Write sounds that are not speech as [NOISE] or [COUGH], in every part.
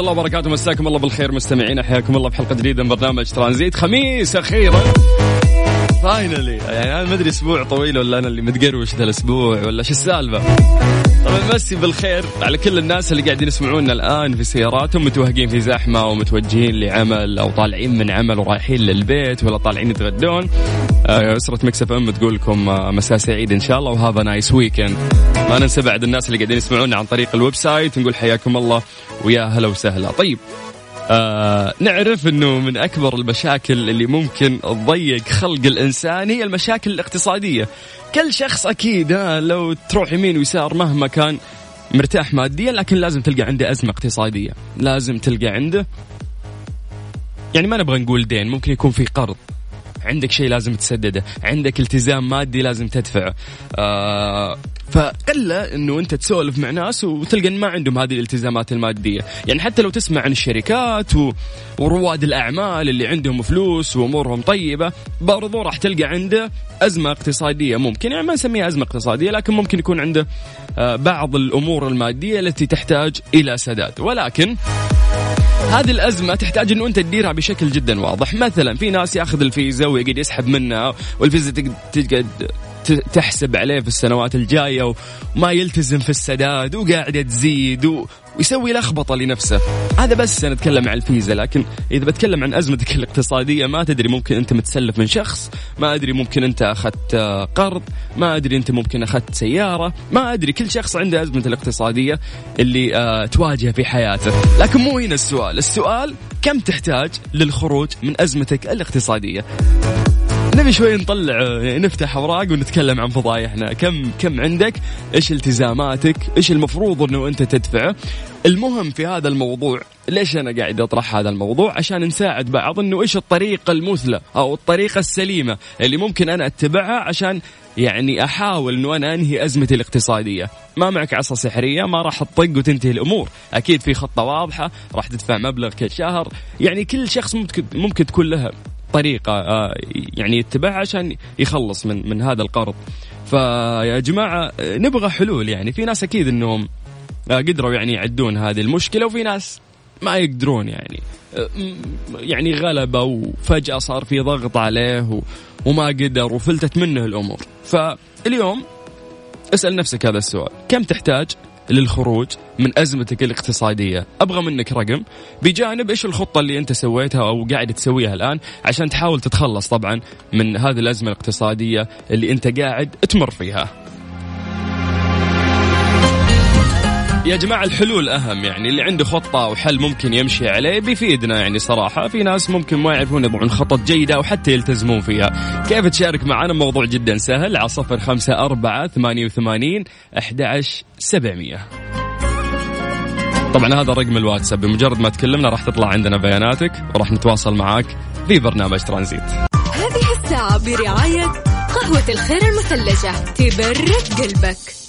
الله وبركاته مساكم الله بالخير مستمعين حياكم الله بحلقة جديدة من برنامج ترانزيت. خميس أخيرا. finally يعني أنا ما أدري أسبوع طويل ولا أنا اللي متقروش ذا الأسبوع ولا شو السالفة. طبعا مسي بالخير على كل الناس اللي قاعدين يسمعونا الآن في سياراتهم متوهقين في زحمة ومتوجهين لعمل أو طالعين من عمل ورايحين للبيت ولا طالعين يتغدون. آه، أسرة Mix FM تقول لكم آه، مساء سعيد إن شاء الله وهذا nice weekend ما ننسى بعد الناس اللي قاعدين يسمعونا عن طريق ال website نقول حياكم الله ويا هلا وسهلا. طيب آه نعرف إنه من أكبر المشاكل اللي ممكن تضيق خلق الإنسان هي المشاكل الاقتصادية. كل شخص أكيد لو تروح يمين ويسار مهما كان مرتاح ماديا لكن لازم تلقى عنده أزمة اقتصادية. لازم تلقى عنده يعني ما نبغى نقول دين ممكن يكون في قرض. عندك شيء لازم تسدده. عندك التزام مادي لازم تدفعه. آه فقلة إنه أنت تسولف مع ناس وتلقى إن ما عندهم هذه الالتزامات المادية. يعني حتى لو تسمع عن الشركات و... ورواد الأعمال اللي عندهم فلوس وأمورهم طيبة برضو راح تلقى عنده أزمة اقتصادية ممكن. يعني ما نسميها أزمة اقتصادية لكن ممكن يكون عنده آه بعض الأمور المادية التي تحتاج إلى سداد. ولكن هذه الأزمة تحتاج أنه أنت تديرها بشكل جدا واضح. مثلا في ناس ياخذ الفيزا ويقعد يسحب منها والفيزا تقعد تحسب عليه في السنوات الجاية وما يلتزم في السداد وقاعدة تزيد ويسوي لخبطة لنفسه. هذا بس أنا أتكلم عن الفيزا لكن إذا بتكلم عن أزمتك [LAUGHS] الاقتصادية ما تدري ممكن أنت متسلف من شخص ما أدري ممكن أنت أخذت قرض ما أدري أنت ممكن أخذت سيارة ما أدري كل شخص عنده أزمة الاقتصادية اللي آه تواجهه في حياته. لكن مو هنا السؤال السؤال كم تحتاج للخروج من أزمتك الاقتصادية؟ نبي شوي نطلع يعني نفتح أوراق ونتكلم عن فضايحنا كم كم عندك؟ إيش التزاماتك؟ إيش المفروض إنه أنت تدفعه المهم في هذا الموضوع ليش أنا قاعد أطرح هذا الموضوع؟ عشان نساعد بعض إنه إيش الطريقة المثلى أو الطريقة السليمة اللي ممكن أنا أتبعها عشان يعني أحاول إنه أنا أنهي أزمتي الاقتصادية. ما معك عصا سحرية ما راح تطق وتنتهي الأمور. أكيد في خطة واضحة راح تدفع مبلغ كل شهر. يعني كل شخص ممكن ممكن تكون له طريقة آه، يعني يتبعها عشان يخلص من من هذا القرض. فيا جماعة نبغى حلول يعني. في ناس أكيد أنهم آه، قدروا يعني يعدون هذه المشكلة وفي ناس ما يقدرون يعني. آه، يعني غلبة وفجأة صار في ضغط عليه وما قدر وفلتت منه الأمور. فاليوم اسأل نفسك هذا السؤال. كم تحتاج للخروج من أزمتك الاقتصادية. أبغى منك رقم. بجانب إيش الخطة اللي أنت سويتها أو قاعد تسويها الآن عشان تحاول تتخلص طبعا من هذه الأزمة الاقتصادية اللي أنت قاعد تمر فيها؟ يا جماعة الحلول أهم يعني اللي عنده خطة أو حل ممكن يمشي عليه بيفيدنا يعني صراحة. في ناس ممكن ما يعرفون يضعون خطط جيدة أو حتى يلتزمون فيها. كيف تشارك معنا؟ موضوع جدا سهل على صفر خمسة أربعة ثمانية وثمانين أحد سبعمية. طبعا هذا رقم الواتساب بمجرد ما تكلمنا راح تطلع عندنا بياناتك وراح نتواصل معاك في برنامج ترانزيت. هذه الساعة برعاية قهوة الخير المثلجة تبرد قلبك.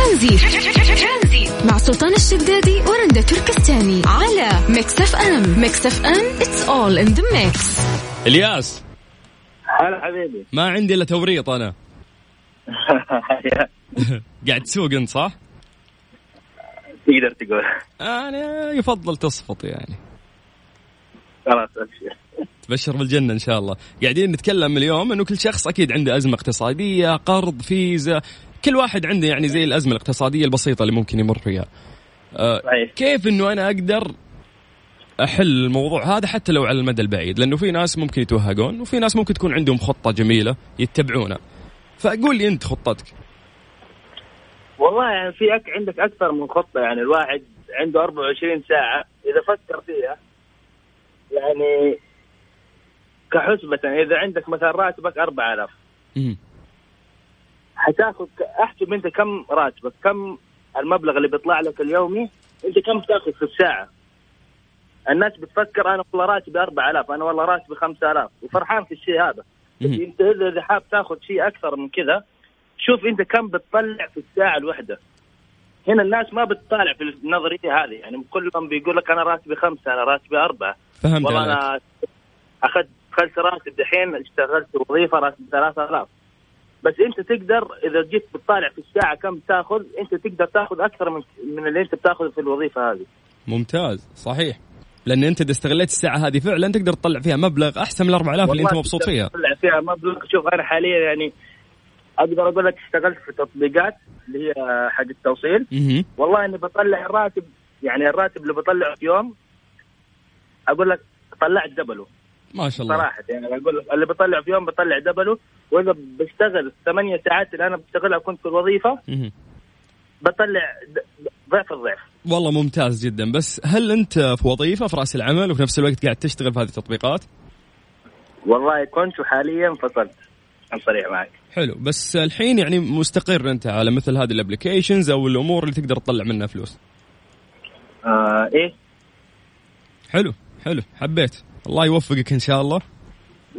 ترانزيت. مع سلطان الشدادي ورندا تركستاني على Mix FM. Mix FM it's all in the mix إلياس. هلا حبيبي. ما عندي إلا توريط أنا. [LAUGHS] قاعد تسوق أنت صح؟ تقدر تقول. أنا يفضل تصفط يعني. خلاص ابشر تبشر بالجنة إن شاء الله. قاعدين نتكلم اليوم إنه كل شخص أكيد عنده أزمة اقتصادية قرض فيزا. كل واحد عنده يعني زي الأزمة الاقتصادية البسيطة اللي ممكن يمر فيها. آه صحيح. كيف إنه أنا أقدر أحل الموضوع؟ هذا حتى لو على المدى البعيد لأنه في ناس ممكن يتوهقون وفي ناس ممكن تكون عندهم خطة جميلة يتبعونها. فقول لي أنت خطتك. والله يعني في أك... عندك أكثر من خطة يعني الواحد عنده 24 ساعة إذا فكر فيها يعني كحسبة إذا عندك مثلا راتبك 4000 مم. حتاخذ احسب انت كم راتبك كم المبلغ اللي بيطلع لك اليومي انت كم تاخذ في الساعة؟ الناس بتفكر أنا والله راتبي 4000 أنا والله راتبي 5000 وفرحان في الشيء هذا. أنت إذا حاب تاخذ شيء أكثر من كذا شوف أنت كم بتطلع في الساعة الواحده هنا الناس ما بتطالع في النظرية هذه يعني كلهم بيقول لك أنا راتبي خمسة أنا راتبي أربعة. فهمت والله أنا أخذت اخذت راتب دحين اشتغلت وظيفة راتب 3000 بس انت تقدر اذا جيت بتطالع في الساعة كم تاخذ انت تقدر تاخذ أكثر من من اللي انت بتاخذه في الوظيفة هذه. ممتاز صحيح. لأن انت إذا استغليت الساعة هذه فعلا تقدر تطلع فيها مبلغ أحسن من ال 4000 اللي انت مبسوط فيها. تطلع فيها مبلغ. شوف أنا حاليا يعني أقدر أقول لك اشتغلت في تطبيقات اللي هي حق التوصيل. مهم. والله إني بطلع الراتب يعني الراتب اللي بطلعه في يوم أقول لك طلعت دبله. ما شاء الله. صراحة يعني أقول اللي بطلع في يوم بطلع دبله وإذا بشتغل ثمانية ساعات اللي أنا بشتغلها كنت في الوظيفة. بطلع ضعف الضعف. والله ممتاز جدا. بس هل أنت في وظيفة في رأس العمل وفي نفس الوقت قاعد تشتغل في هذه التطبيقات؟ والله كنت وحاليا فصلت أنا صريح معك. حلو. بس الحين يعني مستقر أنت على مثل هذه الابلكيشنز أو الأمور اللي تقدر تطلع منها فلوس. آه إيه؟ حلو حلو. حبيت. الله يوفقك إن شاء الله.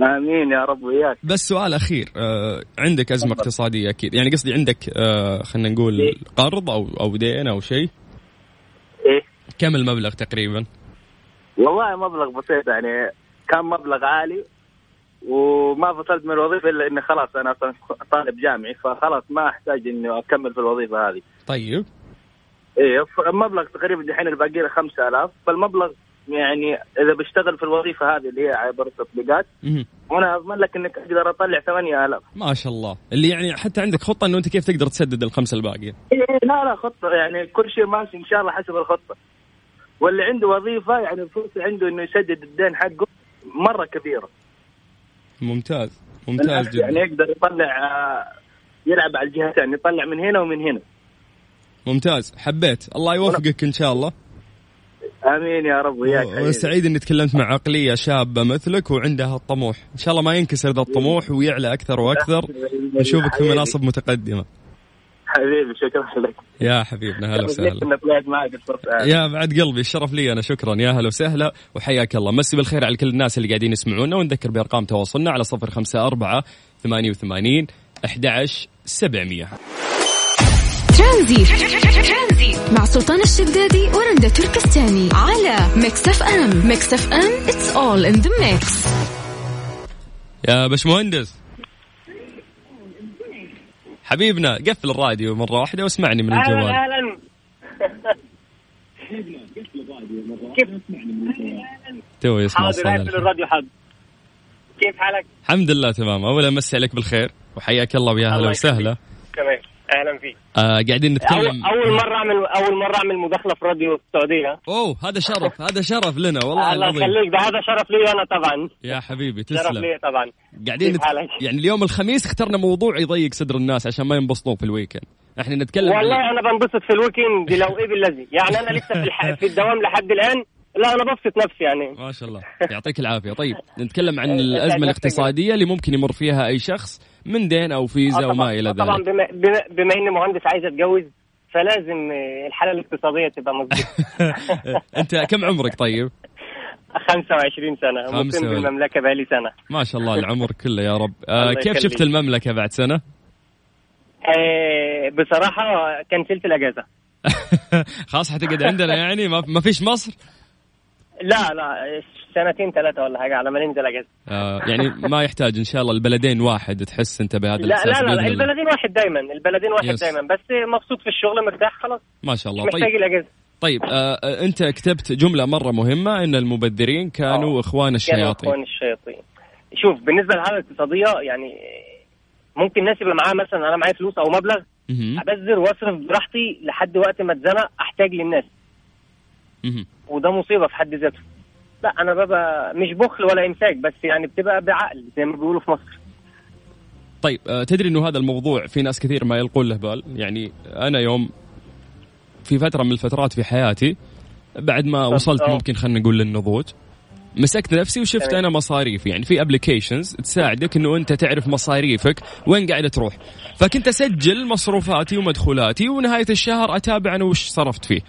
آمين يا رب وياك. بس سؤال أخير آه عندك أزمة اقتصادية أكيد. يعني قصدي عندك آه خلينا نقول إيه. قرض أو أو دين أو شيء؟ إيه. كم المبلغ تقريبا؟ والله مبلغ بسيط يعني كان مبلغ عالي وما فصلت من الوظيفة إلا إني خلاص أنا أصلا طالب جامعي فخلاص ما أحتاج إني أكمل في الوظيفة هذه. طيب. إيه المبلغ تقريبا دحين اللي باقي له 5000 فالمبلغ يعني إذا بشتغل في الوظيفة هذه اللي هي عبر التطبيقات. وأنا أضمن لك إنك أقدر أطلع 8000 ما شاء الله. اللي يعني حتى عندك خطة إنه أنت كيف تقدر تسدد الخمسة الباقية؟ إيه لا لا خطة. يعني كل شيء ماشي إن شاء الله حسب الخطة. واللي عنده وظيفة يعني الفرصه عنده إنه يسدد الدين حقه مرة كبيرة. ممتاز. ممتاز بالعكس جدا. يعني يقدر يطلع آه، يلعب على الجهتين يطلع من هنا ومن هنا. ممتاز. حبيت. الله يوفقك إن شاء الله. آمين يا رب وياك وسعيد إني تكلمت مع عقلية شابة مثلك وعندها الطموح. إن شاء الله ما ينكسر ذا الطموح إيه. ويعلى أكثر وأكثر. [LAUGHS] نشوفك في مناصب متقدمة. حبيبي شكرا لك. يا حبيبنا هلا وسهلا. [LAUGHS] معك يا بعد قلبي الشرف لي أنا شكرا. يا هلا وسهلا وحياك الله. مسي بالخير على كل الناس اللي قاعدين يسمعونا ونذكر بأرقام تواصلنا على 054 88 11700 ترانزيت مع سلطان الشدادي ورندا تركستاني على Mix FM Mix FM it's all in the mix. يا باشمهندس. حبيبنا قفل الراديو مرة واحدة واسمعني من الجوال. أهلا تو يسمع حاضر. الراديو حاضر. كيف حالك؟ الحمد لله تمام. أولا مسي عليك بالخير وحياك الله ويا هلا الله وسهلا. أهلا فيك. آه قاعدين نتكلم. اول مرة اعمل أول مرة أعمل مداخلة في راديو السعودية. أوه هذا شرف هذا شرف لنا والله الله يخليك. ده هذا شرف لي أنا طبعا. يا حبيبي شرف تسلم. لي طبعا. قاعدين نت... يعني اليوم الخميس اخترنا موضوع يضيق صدر الناس عشان ما ينبسطون في ال weekend. إحنا نتكلم والله عن... أنا بنبسط في ال weekend لو إيه بالذي يعني أنا لسه في, الح... [LAUGHS] في الدوام لحد الآن. لا أنا ببسط نفسي يعني. ما شاء الله. يعطيك العافية. طيب نتكلم عن [LAUGHS] الأزمة. الاقتصادية اللي ممكن يمر فيها أي شخص. من دين أو فيزا آه وما طبعاً. إلى آه طبعا ذلك. بما, بما, بما إني مهندس عايز أتجوز فلازم آه، الحالة الاقتصادية تبقى مظبوطة. [LAUGHS] أنت كم عمرك طيب؟ [LAUGHS] 25 سنة مقيم 25. بالمملكة بقالي سنة. ما شاء الله العمر كله يا رب. آه كيف. شفت المملكة بعد سنة؟ آه بصراحة كنسلت الأجازة. [LAUGHS] خلاص حتقعد عندنا يعني؟ ما فيش مصر؟ لا لا سنتين ثلاثة ولا حاجة على ما ننزل أجازة آه يعني ما يحتاج إن شاء الله البلدين واحد تحس أنت بهذا لا لا لا, لا. البلدين واحد دايما البلدين واحد يس. دايما بس مبسوط في الشغل مرتاح خلاص ما شاء الله محتاج طيب الأجازة طيب آه آه، أنت كتبت جملة مرة مهمة إن المبذرين كانوا آه. إخوان كانوا الشياطين إخوان الشياطين شوف بالنسبة للحاله الاقتصادية يعني ممكن الناس يبقى معاها مثلا أنا معايا فلوس أو مبلغ. أبذر وأصرف براحتي لحد وقت ما أتزنق أحتاج للناس. وده مصيبة في حد ذاته لا أنا ببقى مش بخل ولا امساك بس يعني بتبقى بعقل زي ما بيقولوا في مصر طيب آه، تدري إنه هذا الموضوع في ناس كثير ما يلقون له بال يعني أنا يوم في فترة من الفترات في حياتي بعد ما وصلت آه. ممكن خلينا نقول للنضوج مسكت نفسي وشفت. أنا مصاريفي. يعني في ابلكيشنز تساعدك إنه أنت تعرف مصاريفك وين قاعدة تروح. فكنت أسجل مصروفاتي ومدخولاتي ونهاية الشهر أتابع أنا وش صرفت فيه.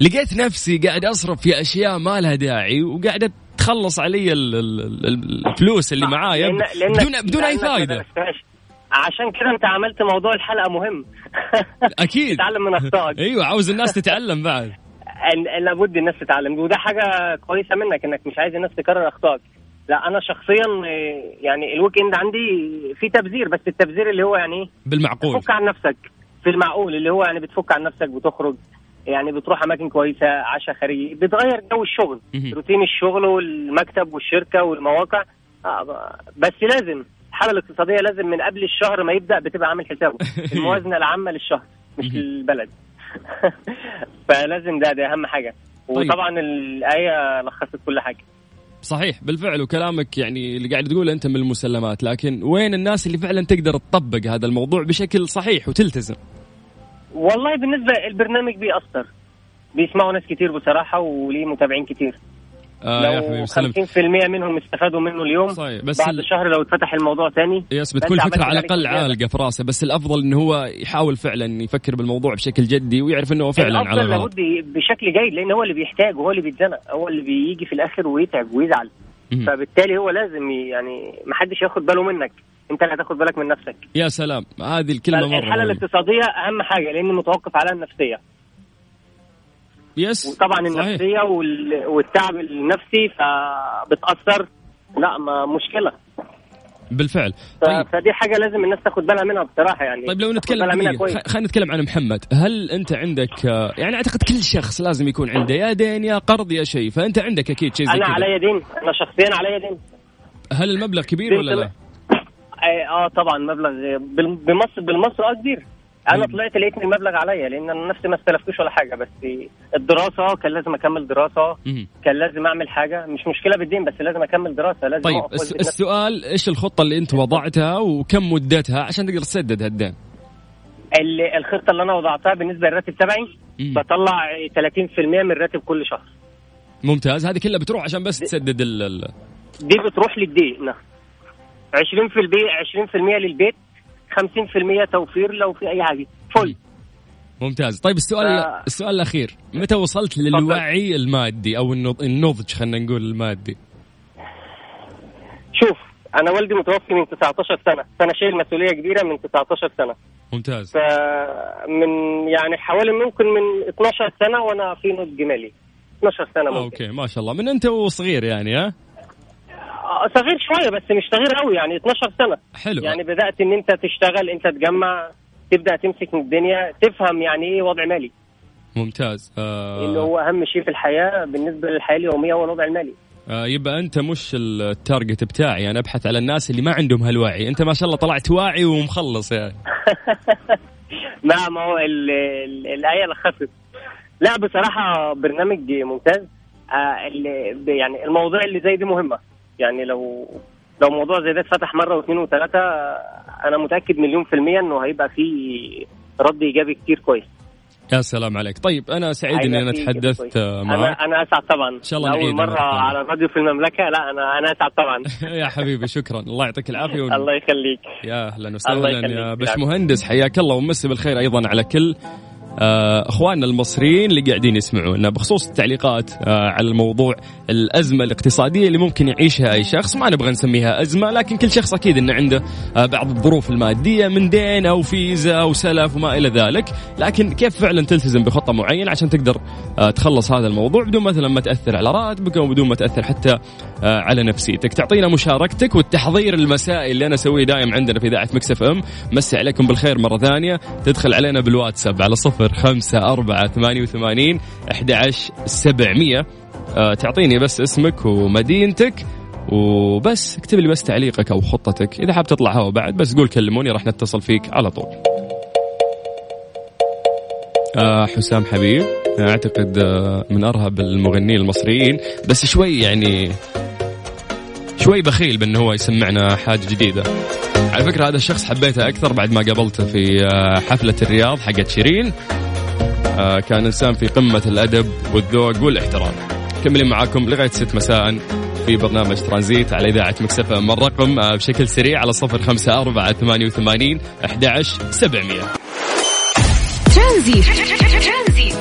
لقيت نفسي قاعد أصرف في أشياء ما لها داعي وقاعده تخلص علي ال- ال- ال- الفلوس اللي معايا بدون بدون أي فائده. عشان كده أنت عملت موضوع الحلقة مهم. أكيد. [LAUGHS] تتعلم من اخطائك أيوه عاوز الناس تتعلم بعد. لابد الناس تتعلم. وده حاجة كويسة منك إنك مش عايز الناس تكرر أخطائك. لا أنا شخصيا يعني ال weekend عندي في تبذير بس التبذير اللي هو يعني بالمعقول. تفك عن نفسك. في المعقول اللي هو يعني بتفك عن نفسك بتخرج يعني بتروح أماكن كويسة عشاء خارجي بتغير جو الشغل. روتين الشغل والمكتب والشركة والمواقع. آه، بس لازم الحالة الاقتصادية لازم من قبل الشهر ما يبدأ بتبقى عامل حسابه. [LAUGHS] الموازنة العامة للشهر مش. للبلد. [LAUGHS] فلازم ده ده أهم حاجة. طيب. وطبعا الآية لخصت كل حاجة. صحيح بالفعل وكلامك يعني اللي قاعد تقوله أنت من المسلمات لكن وين الناس اللي فعلا تقدر تطبق هذا الموضوع بشكل صحيح وتلتزم؟ والله بالنسبة البرنامج بيأثر. بيسمعوا ناس كتير بصراحة وليه متابعين كتير. آه يا لو حبيبي سلم 50% منهم استفادوا منه اليوم صحيح بس بعد ال... شهر لو اتفتح الموضوع تاني يس بتكون فكرة على بزيادة. عالقة في راسه بس الأفضل إنه هو يحاول فعلا يفكر بالموضوع بشكل جدي ويعرف إنه هو فعلا على الأفضل غلط لابد بشكل جيد لأن هو اللي بيحتاج وهو اللي بيتزنق هو اللي بيجي في الآخر ويتعب ويزعل. فبالتالي هو لازم يعني ما حدش ياخد باله منك أنت اللي هتاخد بالك من نفسك يا سلام هذه الكلمة مرة الحاله. الاقتصادية أهم حاجة لأن متوقف على النفسية يس وطبعا صحيح. النفسية وال- والتعب النفسي فبتأثر. لا ما مشكلة. بالفعل. طيب. فدي حاجة لازم الناس تاخد بالها منها بصراحة يعني. طيب لو نتكلم خلينا نتكلم عن محمد. هل أنت عندك آه، يعني أعتقد كل شخص لازم يكون عنده يا دين يا قرض يا شيء فأنت عندك أكيد شيء زي أنا عليا دين. أنا شخصيا عليا دين. هل المبلغ كبير ولا لا؟ آه طبعا مبلغ بمصر بالمصر آه كبير. أنا. طلعت لقيت المبلغ عليا لأن أنا نفسي ما استلفتوش ولا حاجة بس الدراسة كان لازم أكمل دراسة. كان لازم أعمل حاجة مش مشكلة بالدين بس لازم أكمل دراسة لازم طيب. السؤال إيش الخطة اللي أنت وضعتها وكم مدتها عشان تقدر تسدد هالدين؟ ال- الخطة اللي أنا وضعتها بالنسبة للراتب تبعي. بطلع 30% من راتب كل شهر ممتاز هذه كلها بتروح عشان بس تسدد ال ال- دي بتروح للدين 20 في البيت 20% للبيت 50% توفير لو في أي حاجة. فل. ممتاز. طيب السؤال ف- السؤال الأخير. متى وصلت للوعي المادي أو النض- النضج خلينا نقول المادي؟ شوف أنا والدي متوفي من 19 سنة فأنا شايل مسؤولية كبيرة من 19 سنة. ممتاز. فمن يعني حوالي ممكن من 12 سنة وأنا في نضج مالي 12 سنة ممكن. أوكي ما شاء الله. من أنت وصغير يعني ها؟ صغير شوية بس مش صغير قوي يعني 12 سنة. حلو. يعني بدأت إن أنت تشتغل أنت تجمع تبدأ تمسك من الدنيا تفهم يعني إيه وضع مالي. ممتاز. اللي آه هو أهم شيء في الحياة بالنسبة للحياة اليومية هو الوضع المالي. آه يبقى أنت مش التارجت بتاعي. أنا أبحث على الناس اللي ما عندهم هالوعي. أنت ما شاء الله طلعت واعي ومخلص يعني. [LAUGHS] ما ما هو ال- ال- الآية لخصت لا بصراحة برنامج ممتاز. آه، اللي يعني المواضيع اللي زي دي مهمة. يعني لو لو موضوع زي ده اتفتح مرة واثنين وثلاثه أنا متأكد مليون في المية إنه هيبقى فيه رد إيجابي كتير كويس. يا سلام عليك. طيب أنا سعيد إني أنا تحدثت. آه، أنا معك. أنا أسعد طبعا. إن شاء الله اول مرة. على الراديو في المملكة لا أنا أنا أسعد طبعا. [LAUGHS] يا حبيبي شكرا. الله يعطيك العافية. ون... [LAUGHS] الله يخليك. يا أهلا وسهلا. يا باشمهندس. حياك الله ومسي بالخير أيضا على كل اخواننا المصريين اللي قاعدين يسمعونا بخصوص التعليقات آه، على الموضوع الأزمة الاقتصادية اللي ممكن يعيشها أي شخص ما نبغى نسميها أزمة لكن كل شخص أكيد انه عنده آه، بعض الظروف المادية من دين أو فيزا أو سلف وما إلى ذلك لكن كيف فعلا تلتزم بخطة معينة عشان تقدر تخلص هذا الموضوع بدون مثلا ما تأثر على راتبك أو بدون ما تأثر حتى على نفسيتك تعطينا مشاركتك والتحضير المسائي اللي أنا أسويه دائم عندنا في إذاعة مكسف إم. مسي عليكم بالخير مرة ثانية. تدخل علينا بالواتساب على صفر خمسة أربعة ثمانية وثمانين أحد سبعمية. أه تعطيني بس اسمك ومدينتك وبس. اكتب لي بس تعليقك أو خطتك. إذا حاب تطلع هوا بعد بس قول كلموني راح نتصل فيك على طول. آه حسام حبيب. أعتقد آه من أرهب المغنيين المصريين. بس شوي يعني شوي بخيل بأنه هو يسمعنا حاجة جديدة. على فكرة هذا الشخص حبيته أكثر بعد ما قابلته في آه، حفلة الرياض حقت شيرين. آه، كان إنسان في قمة الأدب والذوق والاحترام. كملين معاكم لغاية 6 مساء في برنامج ترانزيت على إذاعة مكسفة من الرقم بشكل سريع على صفر خمسة أربعة ثمانية وثمانين أحد سبعمية. ترانزيت.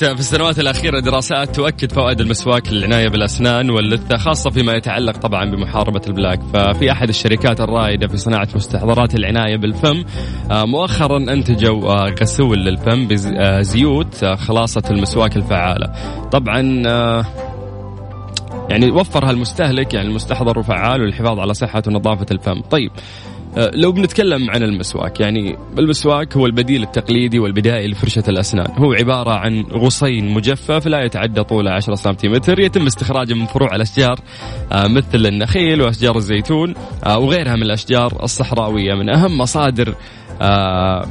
ظهرت في السنوات الأخيرة دراسات تؤكد فوائد المسواك للعناية بالأسنان واللثة خاصة فيما يتعلق طبعا بمحاربة ال plaque. ففي أحد الشركات الرائدة في صناعة مستحضرات العناية بالفم آه، مؤخرا أنتجوا آه، غسول للفم بزيوت آه، خلاصة المسواك الفعالة. طبعا يعني وفرها المستهلك يعني المستحضر وفعال للحفاظ على صحة ونظافة الفم. طيب لو بنتكلم عن المسواك يعني المسواك هو البديل التقليدي والبدائي لفرشة الأسنان. هو عبارة عن غصين مجفف لا يتعدى طوله 10 سنتيمتر يتم استخراجه من فروع الأشجار أه، مثل النخيل وأشجار الزيتون أه، وغيرها من الأشجار الصحراوية. من أهم مصادر آه،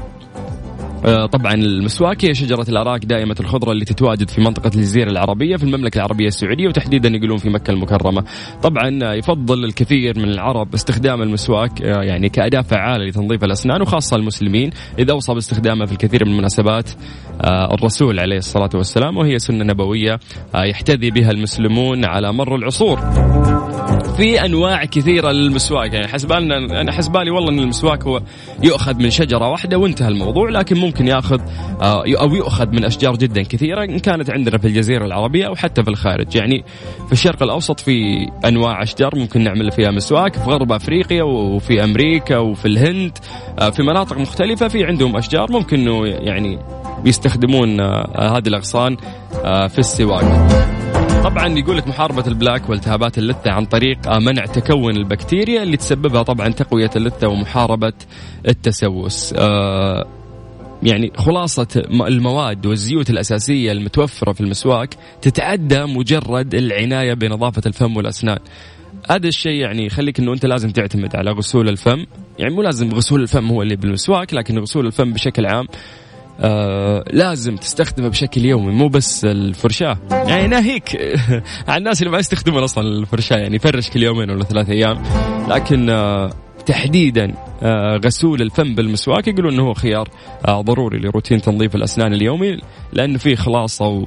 طبعا المسواك هي شجرة الأراك دائمة الخضرة اللي تتواجد في منطقة الجزيرة العربية في المملكة العربية السعودية وتحديدا يقولون في مكة المكرمة. طبعا يفضل الكثير من العرب استخدام المسواك آه، يعني كأداة فعالة لتنظيف الأسنان وخاصة المسلمين إذا أوصى باستخدامه في الكثير من المناسبات آه، الرسول عليه الصلاة والسلام وهي سنة نبوية يحتذي بها المسلمون على مر العصور. في أنواع كثيرة للمسواك. يعني حسبالنا أنا حسبالي والله إن المسواك هو يؤخذ من شجرة واحدة وانتهى الموضوع لكن ممكن يأخذ آه، أو يؤخذ من أشجار جدا كثيرة إن كانت عندنا في الجزيرة العربية أو حتى في الخارج. يعني في الشرق الأوسط في أنواع أشجار ممكن نعمل فيها مسواك في غرب أفريقيا وفي أمريكا وفي الهند آه، في مناطق مختلفة في عندهم أشجار ممكن إنه يعني يستخدمون آه، هذه الأغصان في السواك. طبعا يقول لك محاربة البلاك والتهابات اللثة عن طريق منع تكون البكتيريا اللي تسببها طبعا تقوية اللثة ومحاربة التسوس. آه يعني خلاصة المواد والزيوت الأساسية المتوفرة في المسواك تتعدى مجرد العناية بنظافة الفم والأسنان. هذا الشيء يعني يخليك إنه أنت لازم تعتمد على غسول الفم. يعني مو لازم غسول الفم هو اللي بالمسواك لكن غسول الفم بشكل عام آه لازم تستخدمه بشكل يومي مو بس الفرشاة يعني ناهيك [LAUGHS] على الناس اللي ما يستخدمون أصلا الفرشاة يعني يفرش كل يومين ولا ثلاث أيام لكن آه تحديدا آه غسول الفم بالمسواك يقولون إنه هو خيار ضروري لروتين تنظيف الأسنان اليومي لأنه فيه خلاصة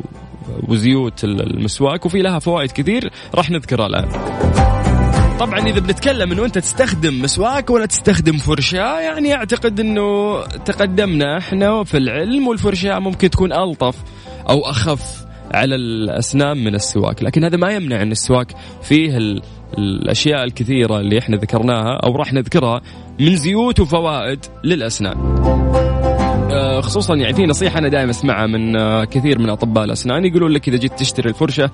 وزيوت المسواك وفي لها فوائد كثير راح نذكرها الآن. طبعا إذا بنتكلم إنه أنت تستخدم مسواك ولا تستخدم فرشاة يعني أعتقد إنه تقدمنا إحنا في العلم والفرشاة ممكن تكون ألطف أو أخف على الأسنان من السواك. لكن هذا ما يمنع إن السواك فيه الأشياء الكثيرة اللي إحنا ذكرناها أو راح نذكرها من زيوت وفوائد للأسنان. آه، خصوصا يعني في نصيحة أنا دائما أسمعها من آه، كثير من أطباء الأسنان. يقولون لك إذا جيت تشتري الفرشه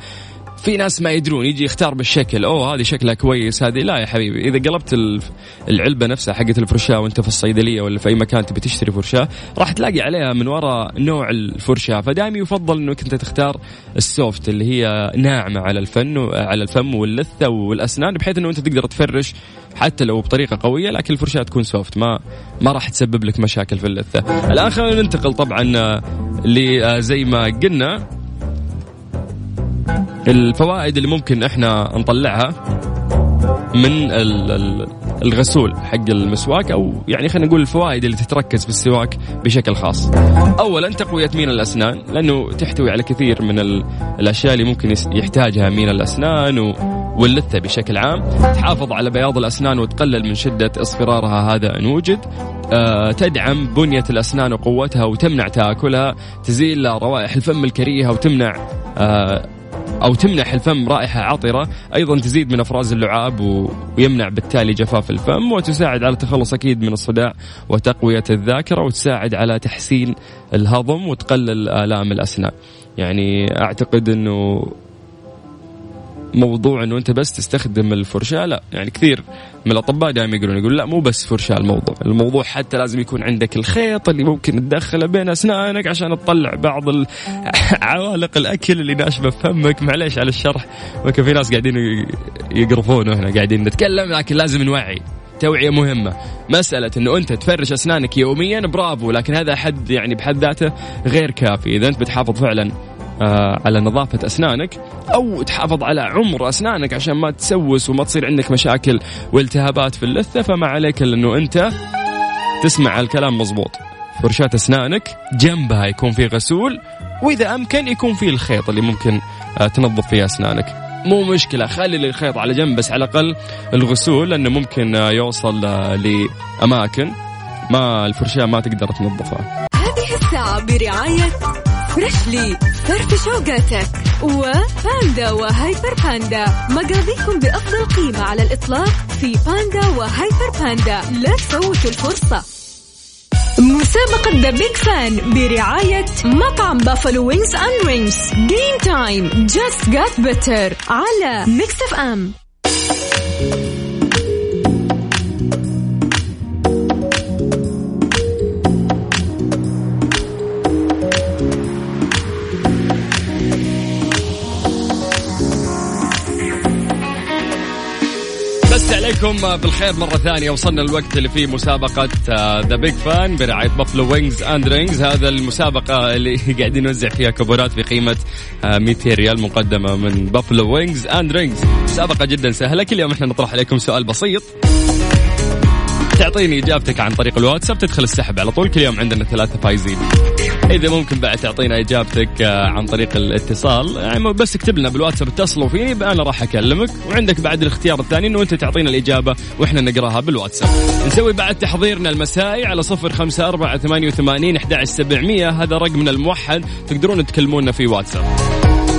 في ناس ما يدرون يجي يختار بالشكل. أوه هذه شكلها كويس هذه لا يا حبيبي. إذا قلبت العلبة نفسها حقت الفرشاة وأنت في الصيدلية ولا في أي مكان تبي تشتري فرشاة راح تلاقي عليها من وراء نوع الفرشاة. فدائما يفضل إنك أنت تختار ال soft اللي هي ناعمة على الفن على الفم واللثة والأسنان بحيث إنه أنت تقدر تفرش حتى لو بطريقة قوية لكن الفرشاة تكون soft. ما ما راح تسبب لك مشاكل في اللثة. الان خلينا ننتقل طبعا آه، لزي ما قلنا الفوائد اللي ممكن إحنا نطلعها من الغسول حق المسواك أو يعني خلينا نقول الفوائد اللي تتركز في السواك بشكل خاص. اولا تقوية مين الأسنان لأنه تحتوي على كثير من الأشياء اللي ممكن يحتاجها مين الأسنان واللثة بشكل عام تحافظ على بياض الأسنان وتقلل من شدة اصفرارها هذا إن وجد أه تدعم بنية الأسنان وقوتها وتمنع تآكلها تزيل روائح الفم الكريهة وتمنع أه أو تمنح الفم رائحة عطرة أيضا تزيد من أفراز اللعاب ويمنع بالتالي جفاف الفم وتساعد على التخلص أكيد من الصداع وتقوية الذاكرة وتساعد على تحسين الهضم وتقلل آلام الأسنان. يعني أعتقد أنه موضوع إنه أنت بس تستخدم الفرشاة لا يعني كثير من الأطباء دائما يقولون يقول لا مو بس فرشاة الموضوع الموضوع حتى لازم يكون عندك الخيط اللي ممكن تدخله بين أسنانك عشان تطلع بعض [LAUGHS] عوالق الأكل اللي ناشفة في فمك. معليش على الشرح ممكن في ناس قاعدين يقرفون وهنا قاعدين نتكلم لكن لازم نوعي توعية مهمة. مسألة أنه أنت تفرش أسنانك يوميا برافو لكن هذا حد يعني بحد ذاته غير كافي. إذا أنت بتحافظ فعلا على نظافة أسنانك أو تحافظ على عمر أسنانك عشان ما تسوس وما تصير عندك مشاكل والتهابات في اللثة. فما عليك إلا أنه أنت تسمع الكلام مضبوط. فرشاة أسنانك جنبها يكون في غسول وإذا أمكن يكون في الخيط اللي ممكن آه، تنظف فيه أسنانك. مو مشكلة خلي الخيط على جنب بس على الأقل الغسول لأنه ممكن آه، يوصل لأماكن ما الفرشاة ما تقدر تنظفها. هذه الساعة برعاية Freshly فرفش أوقاتك. وباندا وهايبر باندا. مقاضيكم بأفضل قيمة على الإطلاق في باندا وهايبر باندا. لا تفوتوا الفرصة. مسابقة The Big Fun برعاية مطعم Buffalo Wings and Rings game time just got better على Mix FM عليكم بالخير مرة ثانية. وصلنا الوقت اللي فيه مسابقة The Big Fun برعاية Buffalo Wings and Rings هذا المسابقة اللي [LAUGHS] قاعدين نوزع فيها كوبونات بقيمة 200 آه، ريال مقدمة من Buffalo Wings and Rings مسابقة جدا سهلة. كل يوم إحنا نطرح عليكم سؤال بسيط. تعطيني إجابتك عن طريق الواتساب. تدخل السحب على طول. كل يوم عندنا ثلاثة فايزين. إذا ممكن بعد تعطينا إجابتك آه، عن طريق الاتصال. يعني بس اكتب لنا بالواتساب اتصلوا فيني أنا راح أكلمك. وعندك بعد الاختيار الثاني إنه أنت تعطينا الإجابة وإحنا نقراها بالواتساب. نسوي بعد تحضيرنا المسائي على صفر خمسة أربعة ثمانية وثمانين أحد هذا رقمنا الموحد تقدرون تكلمونا في واتساب.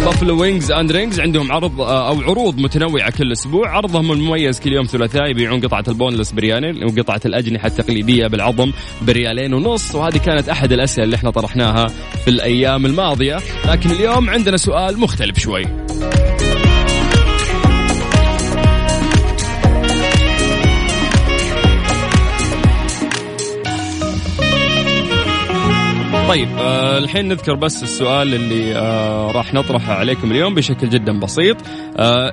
Buffalo Wings and Rings عندهم عرض آه، أو عروض متنوعة كل أسبوع. عرضهم المميز كل يوم ثلاثاء يبيعون قطعة ال boneless بريالين وقطعة الأجنحة التقليدية بالعظم بريالين ونص. وهذه كانت أحد الأسئلة اللي إحنا طرحناها في الأيام الماضية. لكن اليوم عندنا سؤال مختلف شوي. طيب آه الحين نذكر بس السؤال اللي آه راح نطرحه عليكم اليوم بشكل جدا بسيط. آه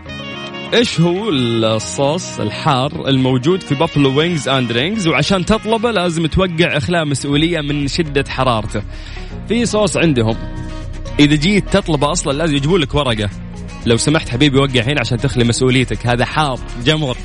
إيش هو الصوص الحار الموجود في Buffalo Wings and Rings وعشان تطلبه لازم توقع إخلاء مسؤولية من شدة حرارته. في صوص عندهم. إذا جيت تطلبه أصلا لازم يجيبوا لك ورقة. لو سمحت حبيبي وقع هنا عشان تخلي مسؤوليتك. هذا حار جمر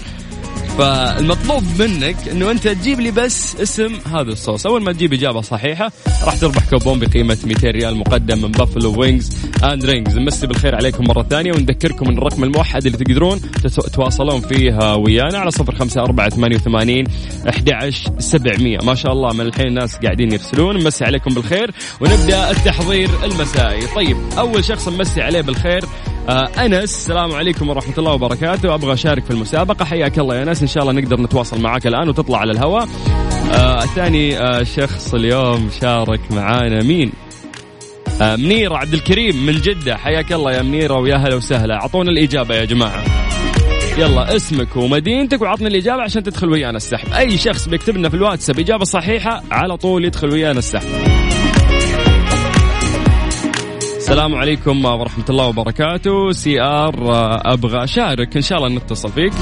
فالمطلوب منك إنه أنت تجيب لي بس اسم هذا الصوص. أول ما تجيب إجابة صحيحة راح تربح كوبون بقيمة 200 ريال مقدم من Buffalo Wings and Rings نمسي بالخير عليكم مرة ثانية ونذكركم إن الرقم الموحد اللي تقدرون تتواصلون فيه ويانا على 05488 11700 ما شاء الله من الحين الناس قاعدين يرسلون. نمسي عليكم بالخير ونبدأ التحضير المسائي. طيب أول شخص نمسي عليه بالخير أنس السلام عليكم ورحمة الله وبركاته. أبغى أشارك في المسابقة. حياك الله يا أنس. إن شاء الله نقدر نتواصل معك الآن وتطلع على الهواء. آه ثاني آه شخص اليوم شارك معانا. مين؟ آه منيرة عبد الكريم من جدة. حياك الله يا منيرة ويا هلا وسهلا. أعطونا الإجابة يا جماعة. يلا اسمك ومدينتك وعطنا الإجابة عشان تدخل ويانا السحب. أي شخص بيكتب لنا في الواتساب إجابة صحيحة على طول يدخل ويانا السحب. السلام عليكم ورحمة الله وبركاته. سي آر أبغى أشارك. إن شاء الله نتصل فيك.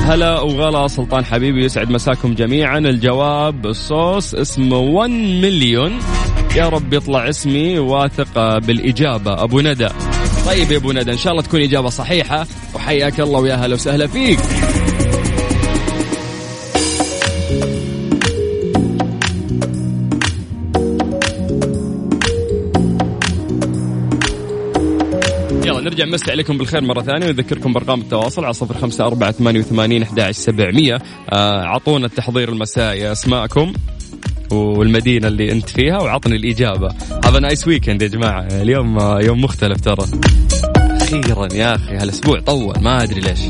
هلا وغلا سلطان حبيبي يسعد مساكم جميعا. الجواب الصوص اسمه 1 مليون يا رب يطلع اسمي واثق بالإجابة. أبو ندى. طيب يا أبو ندى إن شاء الله تكون إجابة صحيحة. وحياك الله ويا هلا وسهلا فيك. نمسي عليكم بالخير مرة ثانية. ونذكركم بأرقام التواصل على صفر خمسة أربعة ثمانية وثمانين أحد سبعمية. أعطونا التحضير المسائي أسماءكم والمدينة اللي أنت فيها وعطني الإجابة. هذا nice weekend يا جماعة. اليوم يوم مختلف ترى. أخيرا يا أخي هالأسبوع طول ما أدري ليش.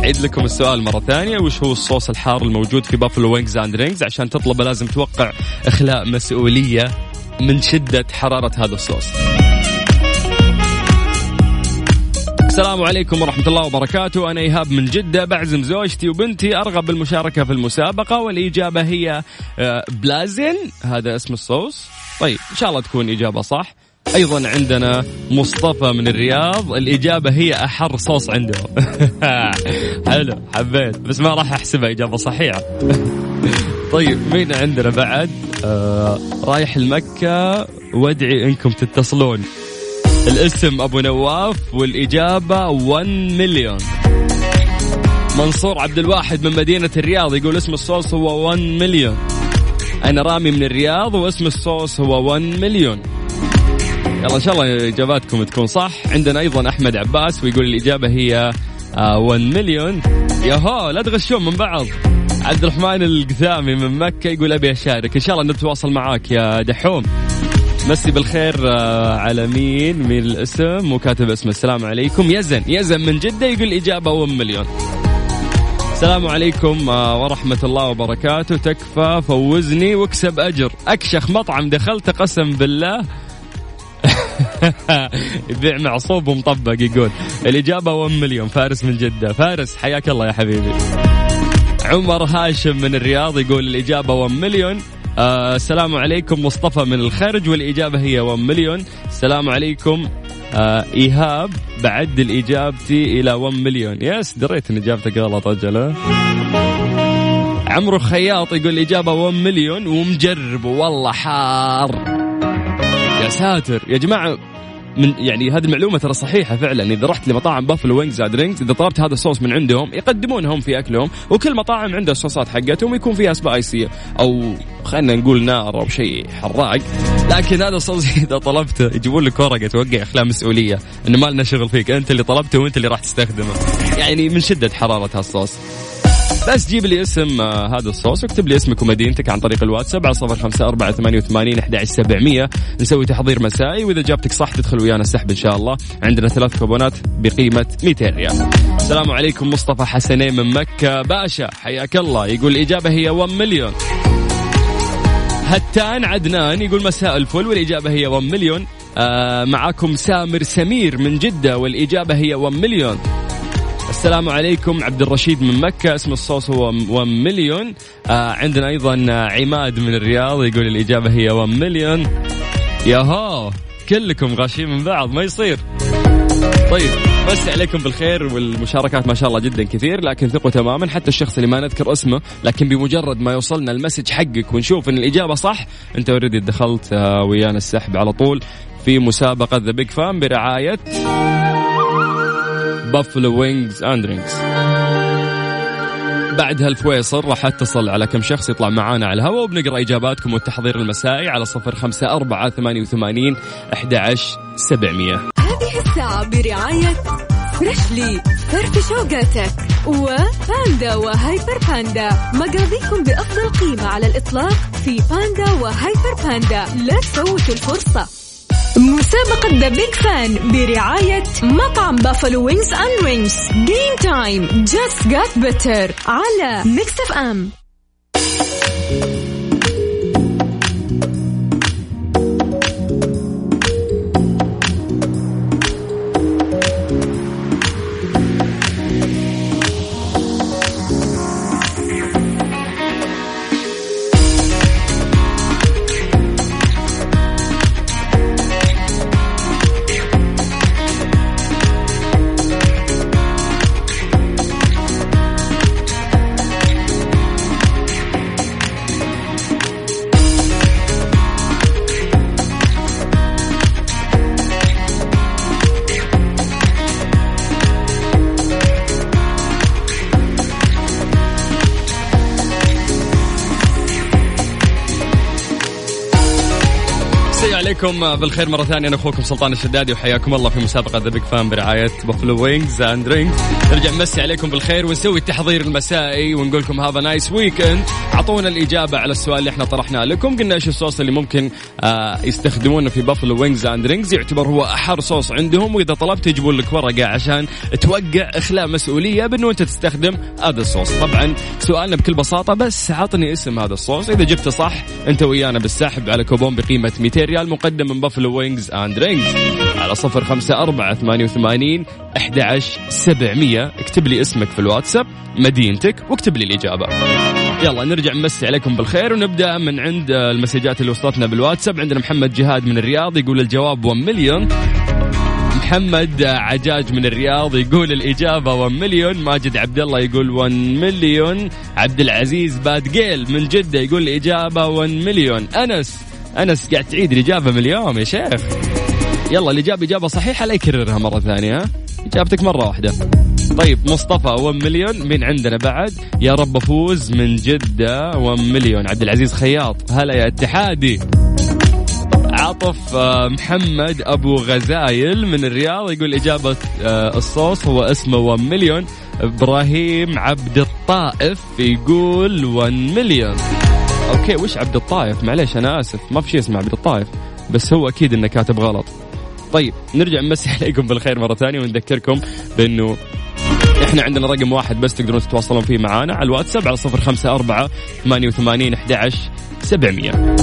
عيد لكم السؤال مرة ثانية. وش هو الصوص الحار الموجود في Buffalo Wings and Rings عشان تطلبه لازم توقع إخلاء مسؤولية من شدة حرارة هذا الصوص. السلام عليكم ورحمة الله وبركاته. أنا إيهاب من جدة بعزم زوجتي وبنتي أرغب بالمشاركة في المسابقة والإجابة هي آه، بلازن هذا اسم الصوص. طيب إن شاء الله تكون إجابة صح. أيضا عندنا مصطفى من الرياض. الإجابة هي أحر صوص عندهم [LAUGHS] حلو حبيت. بس ما راح أحسبها إجابة صحيحة. [LAUGHS] طيب مين عندنا بعد؟ آه رايح المكة وادعي إنكم تتصلون. الاسم أبو نواف والإجابة 1 مليون منصور عبد الواحد من مدينة الرياض يقول اسم الصوص هو 1 مليون أنا رامي من الرياض واسم الصوص هو 1 مليون يلا إن شاء الله إجاباتكم تكون صح. عندنا أيضا أحمد عباس ويقول الإجابة هي 1 آه، مليون ياهو لا تغشون من بعض. عبد الرحمن القثامي من مكة يقول أبي أشارك. إن شاء الله نتواصل معاك يا دحوم. مسي بالخير آه، على مين؟ من الاسم وكاتب اسمه. السلام عليكم. يزن. يزن من جدة يقول الاجابه 1 مليون. السلام عليكم آه، ورحمة الله وبركاته. تكفى فوزني واكسب أجر. أكشخ مطعم دخلت قسم بالله. [LAUGHS] يبيع معصوب ومطبق يقول. الإجابة 1 مليون. فارس من جدة. فارس حياك الله يا حبيبي. عمر هاشم من الرياض يقول الإجابة 1 مليون. آه السلام عليكم مصطفى من الخرج والإجابة هي 1 مليون السلام عليكم آه إيهاب. بعدل إجابتي إلى 1 مليون يس دريت إن إجابتك غلط أجل. عمرو خياط يقول الإجابة 1 مليون ومجرب والله حار. يا ساتر. يا جماعة من يعني هذه المعلومة ترى صحيحة فعلا. إذا رحت لمطاعم Buffalo Wings and Rings إذا طلبت هذا الصوص من عندهم يقدمونهم في أكلهم وكل مطاعم عندها الصوصات حقتهم يكون فيها spicy أو خلينا نقول نار أو شيء حراق. لكن هذا الصوص [LAUGHS] إذا طلبته يجيبون لك ورقة توقع اخلاء مسؤولية إنه ما لنا شغل فيك. أنت اللي طلبته وأنت اللي راح تستخدمه. يعني من شدة حرارة هالصوص بس جيب لي اسم آه هذا الصوص واكتب لي اسمك ومدينتك عن طريق الواتساب على صفر خمسة أربعة ثمانية وثمانين أحد سبعمية. نسوي تحضير مسائي وإذا جابتك صح تدخل ويانا السحب إن شاء الله. عندنا ثلاث كوبونات بقيمة 200 ريال. السلام عليكم مصطفى حسنين من مكة. باشا حياك الله. يقول الإجابة هي 1 مليون هتان عدنان يقول مساء الفل والإجابة هي 1 مليون آه معاكم سامر سمير من جدة والإجابة هي 1 مليون السلام عليكم عبد الرشيد من مكة. اسم الصوص هو 1 مليون آه عندنا أيضا عماد من الرياض يقول الإجابة هي 1 مليون ياهو كلكم غاشين من بعض ما يصير. طيب مسى عليكم بالخير والمشاركات ما شاء الله جدا كثير لكن ثقوا تماما حتى الشخص اللي ما نذكر اسمه لكن بمجرد ما يوصلنا ال message حقك ونشوف إن الإجابة صح أنت already دخلت آه، ويانا السحب على طول في مسابقة The Big Fan برعاية Buffalo Wings and Rings بعد هالفويصل راح اتصل على كم شخص يطلع معانا على الهواء وبنقرأ إجاباتكم والتحضير المسائي على صفر خمسة أربعة ثمانية وثمانين أحد عشر سبعمية. هذه الساعة برعاية فريشلي فرفش اوقاتك وباندا وهيبر باندا مقاضيكم بأفضل قيمة على الإطلاق في باندا وهيبر باندا لا تفوتوا الفرصة. مسابقة The Big Fan برعاية مطعم Buffalo Wings and Rings game time just got better على Mix FM عليكم بالخير مرة ثانية. أنا أخوكم سلطان الشدادي وحياكم الله في مسابقة The Big Fan برعاية Buffalo Wings and Rings نرجع نمسي عليكم بالخير ونسوي التحضير المسائي ونقول لكم have nice weekend أعطونا الإجابة على السؤال اللي إحنا طرحناه لكم. قلنا إيش الصوص اللي ممكن آه يستخدمونه في Buffalo Wings and Rings يعتبر هو أحر صوص عندهم. وإذا طلبت يجيبون لك ورقة عشان توقع إخلاء مسؤولية بأنه أنت تستخدم هذا الصوص. طبعا سؤالنا بكل بساطة بس عطني اسم هذا الصوص. إذا جبته صح أنت ويانا بالسحب على كوبون بقيمة 200 ريال. مقدم من Buffalo Wings and Rings على صفر خمسة أربعة ثمانية وثمانين أحد سبعمية. اكتب لي اسمك في الواتساب مدينتك واكتب لي الإجابة. يلا نرجع نمسي عليكم بالخير ونبدأ من عند المسجات اللي وصلتنا بالواتساب. عندنا محمد جهاد من الرياض يقول الجواب 1 مليون محمد عجاج من الرياض يقول الإجابة 1 مليون ماجد عبد الله يقول 1 مليون عبد العزيز بادقيل من جدة يقول الإجابة 1 مليون أنس أنس قاعد تعيد الإجابة من اليوم يا شيخ. يلا اللي جاب إجابة صحيحة لا يكررها مرة ثانية. ها إجابتك مرة واحدة. طيب مصطفى 1 مليون مين عندنا بعد. يا رب أفوز من جدة 1 مليون عبد العزيز خياط هلا يا اتحادي. عاطف آه، محمد أبو غزايل من الرياض. يقول إجابة آه، الصوص هو اسمه 1 مليون إبراهيم عبد الطائف يقول 1 مليون أوكي وش عبد الطائف معليش أنا آسف. ما في شيء اسمه عبد الطائف بس هو أكيد إنه كاتب غلط. طيب نرجع نمسي [LAUGHS] عليكم بالخير مرة ثانية ونذكركم بأنه إحنا عندنا رقم واحد بس تقدرون تتواصلون فيه معنا على الواتساب على صفر خمسة أربعة ثمانية وثمانين أحد عشر سبعمية.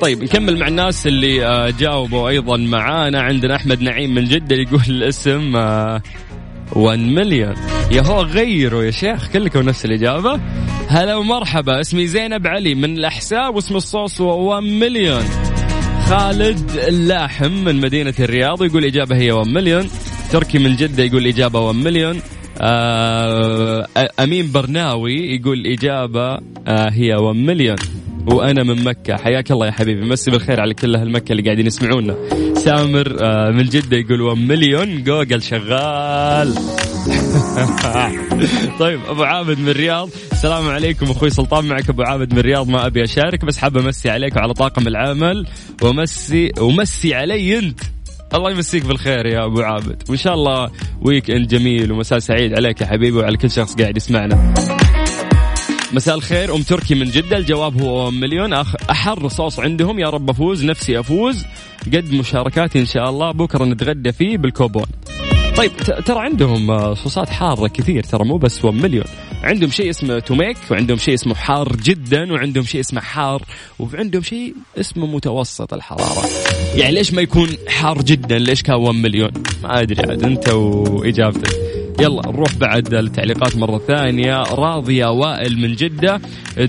طيب نكمل مع الناس اللي آه، جاوبوا أيضا معانا. عندنا أحمد نعيم من جدة يقول الاسم 1 مليون يا هو غيروا يا شيخ كلكم نفس الإجابة. هلا ومرحبا اسمي زينب علي من الاحساء واسم الصوص هو 1 مليون خالد اللاحم من مدينة الرياض يقول الإجابة هي 1 مليون تركي من جدة يقول الإجابة 1 مليون آه أمين برناوي يقول الإجابة آه هي 1 مليون وأنا من مكة. حياك الله يا حبيبي. مسي بالخير على كل أهل مكة اللي قاعدين يسمعونا. سامر آه، من جدة يقول 1 مليون جوجل شغال. [LAUGHS] طيب أبو عابد من الرياض. السلام عليكم أخوي سلطان. معك أبو عابد من الرياض. ما أبي أشارك بس حاب أمسي عليك وعلى طاقم العمل. ومسي ومسي علي أنت. الله يمسيك بالخير يا أبو عابد. وإن شاء الله weekend جميل ومساء سعيد عليك يا حبيبي وعلى كل شخص قاعد يسمعنا. مساء الخير أم تركي من جدة الجواب هو مليون. أخ أحر صوص عندهم يا رب أفوز نفسي أفوز. قد مشاركاتي إن شاء الله بكرة نتغدى فيه بالكوبون. طيب ترى عندهم آه، صوصات حارة كثير ترى مو بس 1 مليون عندهم شيء اسمه توميك وعندهم شيء اسمه حار جدا وعندهم شيء اسمه حار وعندهم شيء اسمه متوسط الحرارة. يعني ليش ما يكون حار جدا؟ ليش كان 1 مليون ما أدري عاد أنت وإجابتك. يلا نروح بعد التعليقات مرة ثانية. راضية وائل من جدة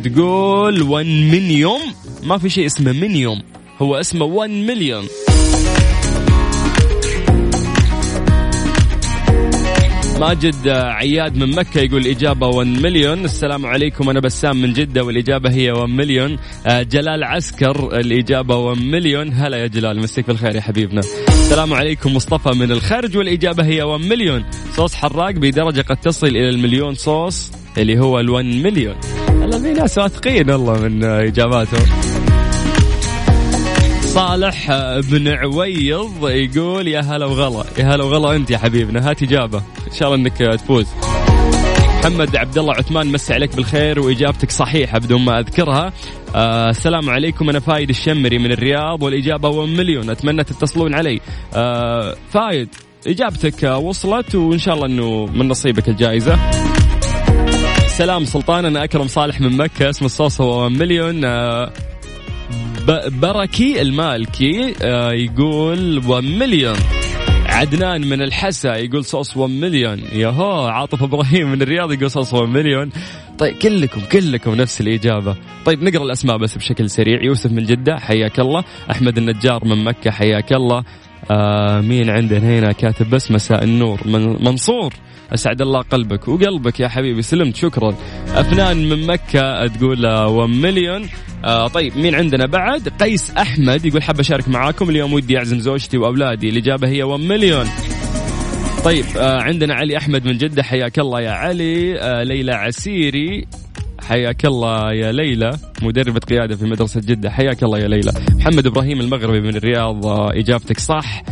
تقول 1 مليون ما في شيء اسمه منيوم هو اسمه 1 مليون ماجد عياد من مكة يقول الإجابة 1 مليون السلام عليكم أنا بسام من جدة والإجابة هي 1 مليون آه، جلال عسكر الإجابة 1 مليون هلا يا جلال مسيك بالخير يا حبيبنا. السلام عليكم مصطفى من الخرج والإجابة هي 1 مليون صوص حراق بدرجة قد تصل إلى المليون صوص اللي هو ال 1 مليون هلا في ناس واثقين والله من إجاباتهم صالح بن عويض يقول يا هلا وغلا يا هلا وغلا أنت يا حبيبنا هات إجابة إن شاء الله إنك تفوز. محمد عبد الله عثمان مسي عليك بالخير وإجابتك صحيحة بدون ما أذكرها. آه السلام عليكم أنا فايد الشمري من الرياض والإجابة 1 مليون أتمنى تتصلون علي. آه فايد إجابتك وصلت وإن شاء الله إنه من نصيبك الجائزة. سلام سلطان أنا أكرم صالح من مكة اسم الصوص هو 1 مليون آه بركي المالكي آه يقول 1 مليون عدنان من الحسا يقول صوص 1 مليون ياهو عاطف إبراهيم من الرياض يقول صوص 1 مليون طيب كلكم كلكم نفس الإجابة. طيب نقرأ الأسماء بس بشكل سريع. يوسف من جدة حياك الله. أحمد النجار من مكة حياك الله. آه مين عندنا هنا كاتب بس مساء النور. من منصور. أسعد الله قلبك وقلبك يا حبيبي سلمت شكرا. أفنان من مكة تقول 1 مليون آه طيب مين عندنا بعد؟ قيس أحمد يقول حاب أشارك معاكم. اليوم ودي أعزم زوجتي وأولادي. الإجابة هي 1 مليون طيب آه عندنا علي أحمد من جدة حياك الله يا علي. آه ليلى عسيري حياك الله يا ليلى. مدربة قيادة في مدرسة جدة حياك الله يا ليلى. محمد إبراهيم المغربي من الرياض آه، إجابتك صح.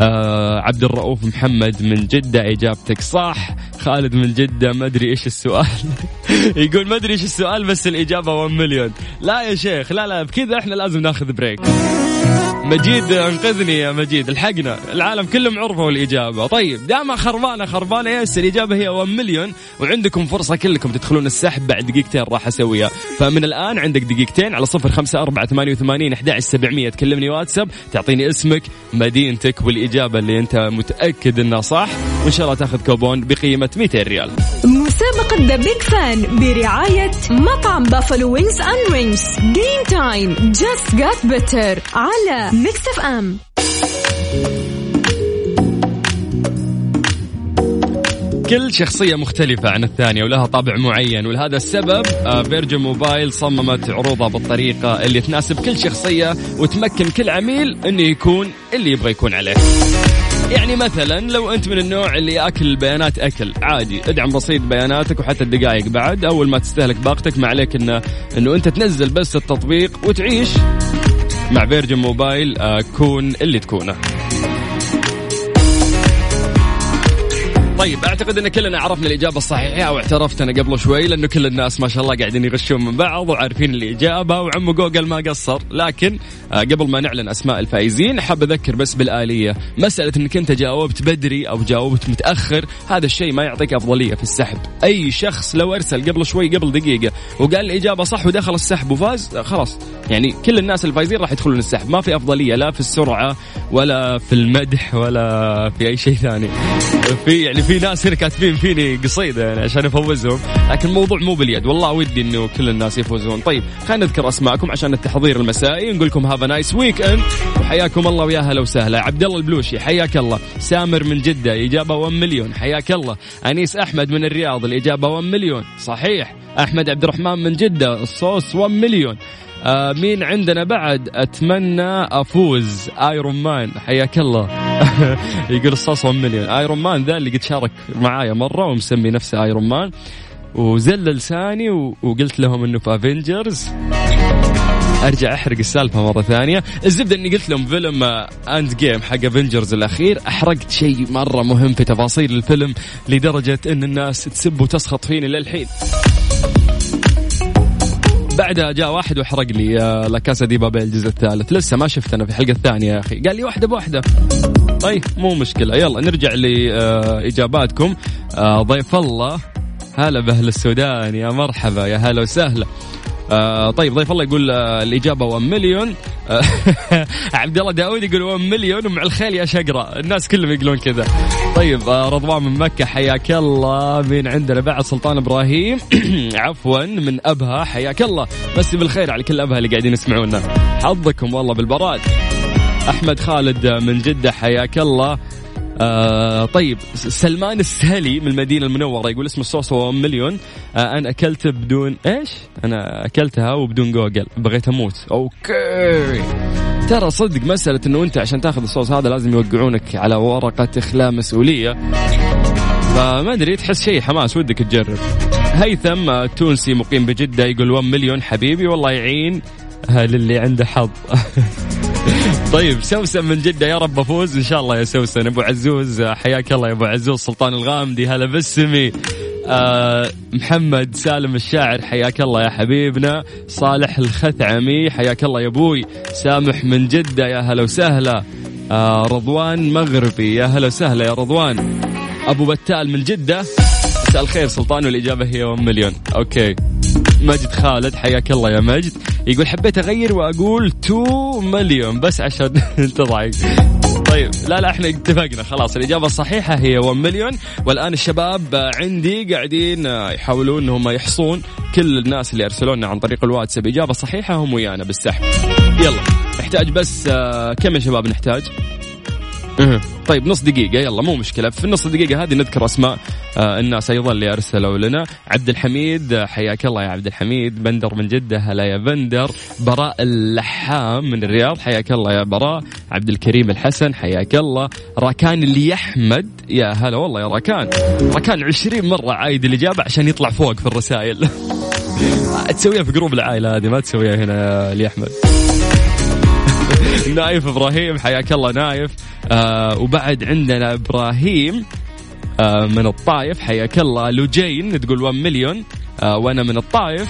آه عبد الرؤوف محمد من جدة إجابتك صح. خالد من جدة ما أدري إيش السؤال. [LAUGHS] يقول ما أدري إيش السؤال بس الإجابة 1 مليون لا يا شيخ لا لا بكذا إحنا لازم ناخذ بريك مجيد أنقذني يا مجيد الحقنا العالم كلهم عرفوا الإجابة. طيب دام خربانة خربانة yes الإجابة هي 1 مليون وعندكم فرصة كلكم تدخلون السحب بعد دقيقتين راح أسويها. فمن الآن عندك دقيقتين على صفر خمسة أربعة ثمانية وثمانين أحد سبعمية. تكلمني واتساب تعطيني اسمك مدينتك والإجابة اللي أنت متأكد أنها صح. وإن شاء الله تأخذ كوبون بقيمة 200 ريال. مسابقة The Big Fan برعاية مطعم Buffalo Wings and Rings game time just got better على Mix FM كل شخصية مختلفة عن الثانية ولها طابع معين ولهذا السبب آه، Virgin Mobile صممت عروضها بالطريقة اللي تناسب كل شخصية وتمكن كل عميل إنه يكون اللي يبغى يكون عليه. يعني مثلا لو أنت من النوع اللي يأكل البيانات أكل عادي ادعم رصيد بياناتك وحتى الدقائق بعد أول ما تستهلك باقتك ما عليك انه إنه أنت تنزل بس التطبيق وتعيش مع Virgin Mobile آه، كون اللي تكونه. طيب أعتقد إن كلنا عرفنا الإجابة الصحيحة واعترفت أنا قبل شوي لأنه كل الناس ما شاء الله قاعدين يغشون من بعض وعارفين الإجابة وعمو جوجل ما قصر. لكن آه، قبل ما نعلن أسماء الفائزين حاب أذكر بس بالااليه مسألة إنك أنت جاوبت بدري أو جاوبت متأخر هذا الشيء ما يعطيك أفضلية في السحب. أي شخص لو أرسل قبل شوي قبل دقيقة وقال الإجابة صح ودخل السحب وفاز آه، خلاص. يعني كل الناس الفايزين راح يدخلون السحب. ما في أفضلية لا في السرعة ولا في المدح ولا في أي شيء ثاني. في يعني في ناس هنا كاتبين فيني قصيدة يعني عشان أفوزهم. لكن الموضوع مو باليد. والله ودي إنه كل الناس يفوزون. طيب خلينا نذكر أسماءكم عشان التحضير المسائي. نقول لكم have nice weekend وحياكم الله ويا هلا وسهلا. عبد الله البلوشي حياك الله. سامر من جدة إجابة 1 مليون حياك الله. أنيس أحمد من الرياض الإجابة 1 مليون صحيح. أحمد عبد الرحمن من جدة الصوص 1 مليون آه مين عندنا بعد؟ أتمنى أفوز. Iron Man حياك الله. [LAUGHS] يقول الصوص 1 مليون Iron Man ذا اللي قد شارك معايا مرة ومسمي نفسه Iron Man وزل لساني وقلت لهم إنه في Avengers أرجع أحرق السالفة مرة ثانية. الزبدة إني قلت لهم فيلم End Game حق Avengers الأخير. أحرقت شيء مرة مهم في تفاصيل الفيلم لدرجة إن الناس تسب وتسخط فيني للحين. بعدها جاء واحد وحرق لي لا كاسا دي بابيل الجزء الثالث. لسه ما شفت أنا في الحلقة الثانية يا أخي. قال لي واحدة بواحدة. طيب مو مشكلة. يلا نرجع لإجاباتكم. آه، ضيف الله. هلا بأهل السودان يا مرحبا يا هلا وسهلا. آه طيب ضيف الله يقول آه الإجابة 1 مليون آه [LAUGHS] عبد الله داود يقول 1 مليون ومع الخيل يا شقرة. الناس كلهم يقولون كذا. طيب آه رضوان من مكة حياك الله. مين عندنا بعد سلطان إبراهيم. [COUGHS] عفوا من أبها حياك الله. مسى بالخير على كل أبها اللي قاعدين يسمعونا. حظكم والله بالبراد. أحمد خالد من جدة حياك الله. آه طيب سلمان السهلي من المدينة المنورة يقول اسم الصوص هو مليون. آه أنا أكلت بدون إيش؟ أنا أكلتها وبدون جوجل. بغيت أموت. okay. ترى صدق مسألة إنه أنت عشان تاخذ الصوص هذا لازم يوقعونك على ورقة إخلاء مسؤولية. فما أدري تحس شيء حماس ودك تجرب. هيثم التونسي مقيم بجدة يقول 1 مليون حبيبي والله يعين للي عنده حظ. [LAUGHS] [LAUGHS] طيب سوسن من جدة يا رب أفوز. إن شاء الله يا سوسن أبو عزوز. حياك الله يا أبو عزوز. سلطان الغامدي هلا بالسمي. آه محمد سالم الشاعر حياك الله يا حبيبنا. صالح الخثعمي حياك الله يا أبوي. سامح من جدة يا هلا وسهلا. آه رضوان مغربي يا هلا وسهلا يا رضوان. أبو بتال من جدة. مساء الخير سلطان والإجابة هي 1 مليون. أوكي. مجد خالد حياك الله يا مجد يقول حبيت أغير وأقول 2 مليون بس عشان [LAUGHS] أنت ضعيف طيب لا لا إحنا اتفقنا خلاص الإجابة الصحيحة هي 1 مليون والآن الشباب عندي قاعدين يحاولون أنهم يحصون كل الناس اللي أرسلوا لنا عن طريق الواتساب. إجابة صحيحة هم ويانا بالسحب. يلا نحتاج بس كم يا شباب نحتاج. طيب نص دقيقة يلا مو مشكلة. في النص دقيقة هذه نذكر أسماء آه الناس أيضا اللي أرسلوا لنا. عبد الحميد آه، حياك الله يا عبد الحميد. بندر من جدة هلا يا بندر. براء اللحام من الرياض حياك الله يا براء. عبد الكريم الحسن حياك الله. راكان اللي يحمد يا هلا والله يا راكان. راكان عشرين مرة عايد الإجابة عشان يطلع فوق في الرسائل. [LAUGHS] تسويها في group العائلة هذه ما تسويها هنا يا أحمد. [LAUGHS] نايف إبراهيم حياك الله نايف. آه وبعد عندنا إبراهيم آه من الطايف حياك الله. لوجين تقول 1 مليون آه وأنا من الطايف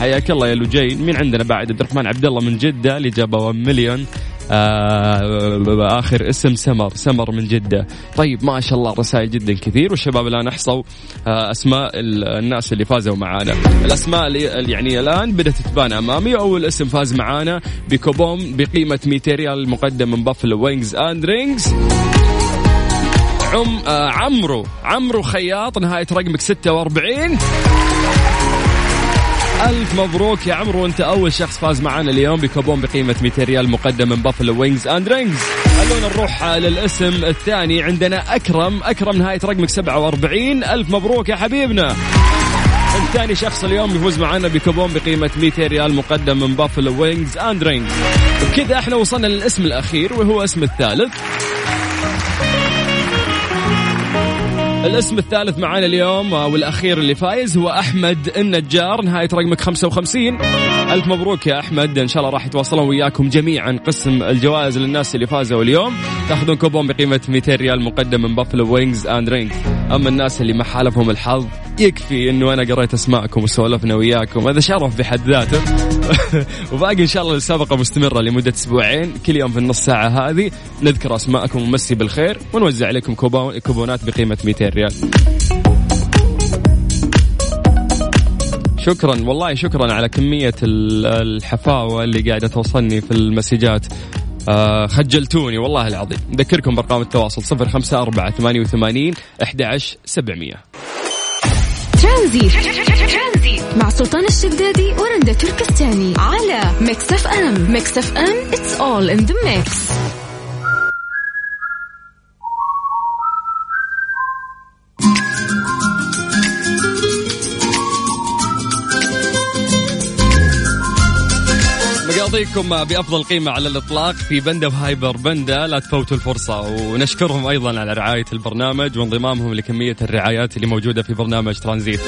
حياك الله يا لوجين مين عندنا بعد؟ عبد الرحمن عبد الله من جدة الإجابة 1 مليون آه آخر اسم سمر سمر من جدة. طيب ما شاء الله رسائل جدا كثير والشباب الآن احصوا آه أسماء الناس اللي فازوا معانا. الأسماء اللي يعني الآن بدأت تبان أمامي. أول اسم فاز معانا بكوبون بقيمة 200 ريال مقدم من Buffalo Wings and Rings. عم آه عمرو عمرو خياط نهاية رقمك 46 ألف مبروك يا عمرو وأنت أول شخص فاز معنا اليوم بكوبون بقيمة 200 ريال مقدم من Buffalo Wings and Rings خلونا نروح للاسم الثاني. عندنا أكرم. أكرم نهاية رقمك 47 ألف مبروك يا حبيبنا. الثاني شخص اليوم يفوز معنا بكوبون بقيمة 200 ريال مقدم من Buffalo Wings & Rings وبكذا إحنا وصلنا للاسم الأخير وهو اسم الثالث. الاسم الثالث معانا اليوم والأخير اللي فايز هو أحمد النجار. نهاية رقمك 55 ألف مبروك يا أحمد. إن شاء الله راح يتواصلون وياكم جميعا قسم الجوائز للناس اللي فازوا اليوم. تأخذون كوبون بقيمة 200 ريال مقدم من Buffalo Wings & Ring أما الناس اللي ما حالفهم الحظ يكفي إنه أنا قريت أسماءكم وسولفنا وياكم. هذا شرف بحد ذاته. [LAUGHS] وباقي إن شاء الله السابقة مستمرة لمدة أسبوعين. كل يوم في النص ساعة هذه نذكر أسماءكم ومسي بالخير ونوزع عليكم كوبونات بقيمة 200 ريال شكرا والله شكرا على كمية الحفاوة اللي قاعدة توصلني في المسجات. آه خجلتوني والله العظيم. نذكركم بأرقام التواصل صفر خمسة أربعة ثمانية وثمانين أحد سبعمية. ترانزيت. مع سلطان الشدادي ورندا تركستاني. على Mix FM. Mix FM it's all in the mix. نعطيكم بأفضل قيمة على الإطلاق في بندا وهايبر بندا لا تفوتوا الفرصة ونشكرهم أيضا على رعاية البرنامج وانضمامهم لكمية الرعايات اللي موجودة في برنامج ترانزيت.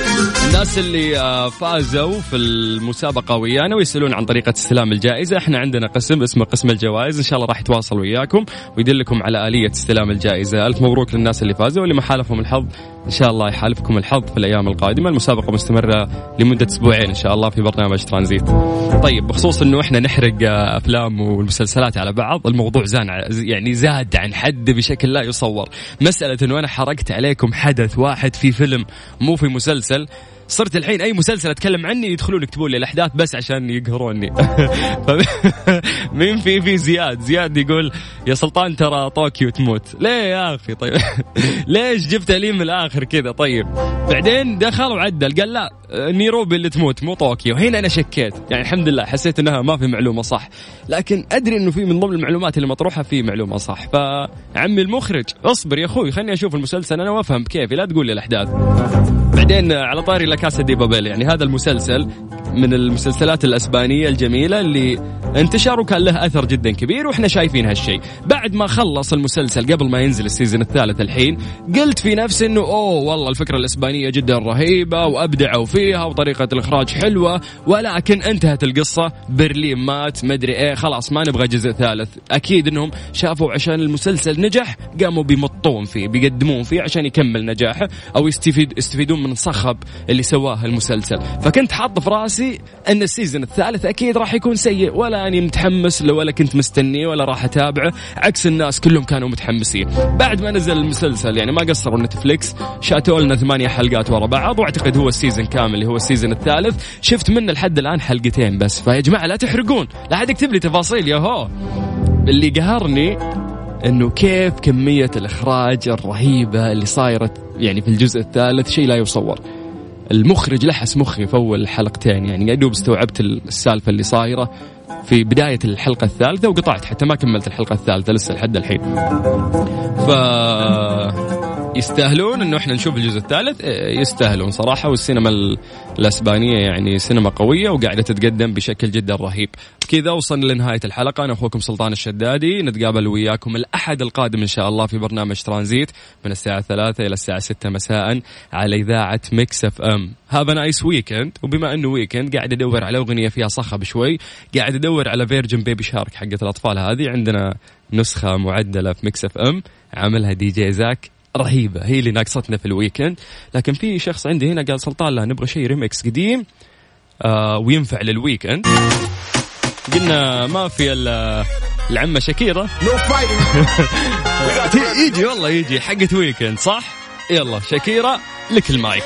الناس اللي آه، فازوا في المسابقة ويانا ويسألون عن طريقة استلام الجائزة، إحنا عندنا قسم اسمه قسم الجوائز، إن شاء الله راح يتواصل وياكم ويدلكم على آلية استلام الجائزة، ألف مبروك للناس اللي فازوا واللي ما حالفهم الحظ إن شاء الله يحالفكم الحظ في الأيام القادمة، المسابقة مستمرة لمدة أسبوعين إن شاء الله في برنامج ترانزيت. طيب بخصوص إنه إحنا نحرق أفلام والمسلسلات على بعض الموضوع زان يعني زاد عن حد بشكل لا يصور. مسألة إنه أنا حرقت عليكم حدث واحد في فيلم مو في مسلسل. صرت الحين أي مسلسل أتكلم عني يدخلون يكتبون لي الأحداث بس عشان يقهروني. [LAUGHS] مين في في زياد؟ زياد يقول يا سلطان ترى طوكيو تموت. ليه يا أخي؟ طيب. [LAUGHS] ليش جبت لي من الآخر كذا؟ طيب. بعدين دخل وعدل قال لا. نيروبي اللي تموت مو طوكيو. هنا أنا شكيت. يعني الحمد لله حسيت إنها ما في معلومة صح. لكن أدري إنه في من ضمن المعلومات اللي مطروحة في معلومة صح. فعمي المخرج اصبر يا أخوي خليني أشوف المسلسل. أنا وافهم بكيفي لا تقول لي الأحداث. بعدين على طاري لاكاسا دي بابيل. يعني هذا المسلسل من المسلسلات الأسبانية الجميلة اللي انتشر وكان له أثر جدا كبير وإحنا شايفين هالشيء. بعد ما خلص المسلسل قبل ما ينزل السيزون الثالث الحين قلت في نفسي إنه أوه والله الفكرة الإسبانية جدا رهيبة وأبدعوا فيها وطريقة الإخراج حلوة ولكن انتهت القصة. برلين مات مدري إيه خلاص ما نبغى جزء ثالث. أكيد إنهم شافوا عشان المسلسل نجح قاموا بيمطون فيه بيقدمون فيه عشان يكمل نجاحه أو يستفيد يستفيدون من صخب اللي سواه المسلسل. فكنت حاط في رأسي إن ال season الثالث أكيد راح يكون سيء. ولا أني متحمس ولا كنت مستنيه ولا راح أتابعه. عكس الناس كلهم كانوا متحمسين. بعد ما نزل المسلسل يعني ما قصروا Netflix شاتوا لنا ثمانية حلقات ورا بعض وأعتقد هو ال season كامل اللي هو ال season الثالث. شفت منه لحد الآن حلقتين بس. فيا جماعة لا تحرقون. لا حد يكتب لي تفاصيل يا هو اللي قهرني إنه كيف كمية الإخراج الرهيبة اللي صايره يعني في الجزء الثالث شيء لا يصور. المخرج لحس مخي في أول حلقتين. يعني يا دوب استوعبت السالفة اللي صايرة في بداية الحلقة الثالثة وقطعت حتى ما كملت الحلقة الثالثة لسه لحد الحين. ف يستاهلون إنه إحنا نشوف الجزء الثالث؟ إيه، يستاهلون صراحة. والسينما الأسبانية يعني سينما قوية وقاعدة تتقدم بشكل جدا رهيب. كذا وصلنا لنهاية الحلقة. أنا أخوكم سلطان الشدادي. نتقابل وياكم الأحد القادم إن شاء الله في برنامج ترانزيت من الساعة 3 إلى الساعة 6 مساء على إذاعة Mix FM. Have a nice weekend وبما إنه weekend قاعد أدور على أغنية فيها صخب شوي. قاعد أدور على version Baby Shark حقت الأطفال هذه. عندنا نسخة معدلة في Mix FM. عاملها دي جي زاك. رهيبة. هي اللي ناقصتنا في ال weekend. لكن في شخص عندي هنا قال سلطان لا نبغى شيء ريمكس قديم آه وينفع لل weekend. قلنا ما في العمة شكيره [LAUGHS] يجي والله يجي حقت weekend صح؟ يلا شكيره لك المايك.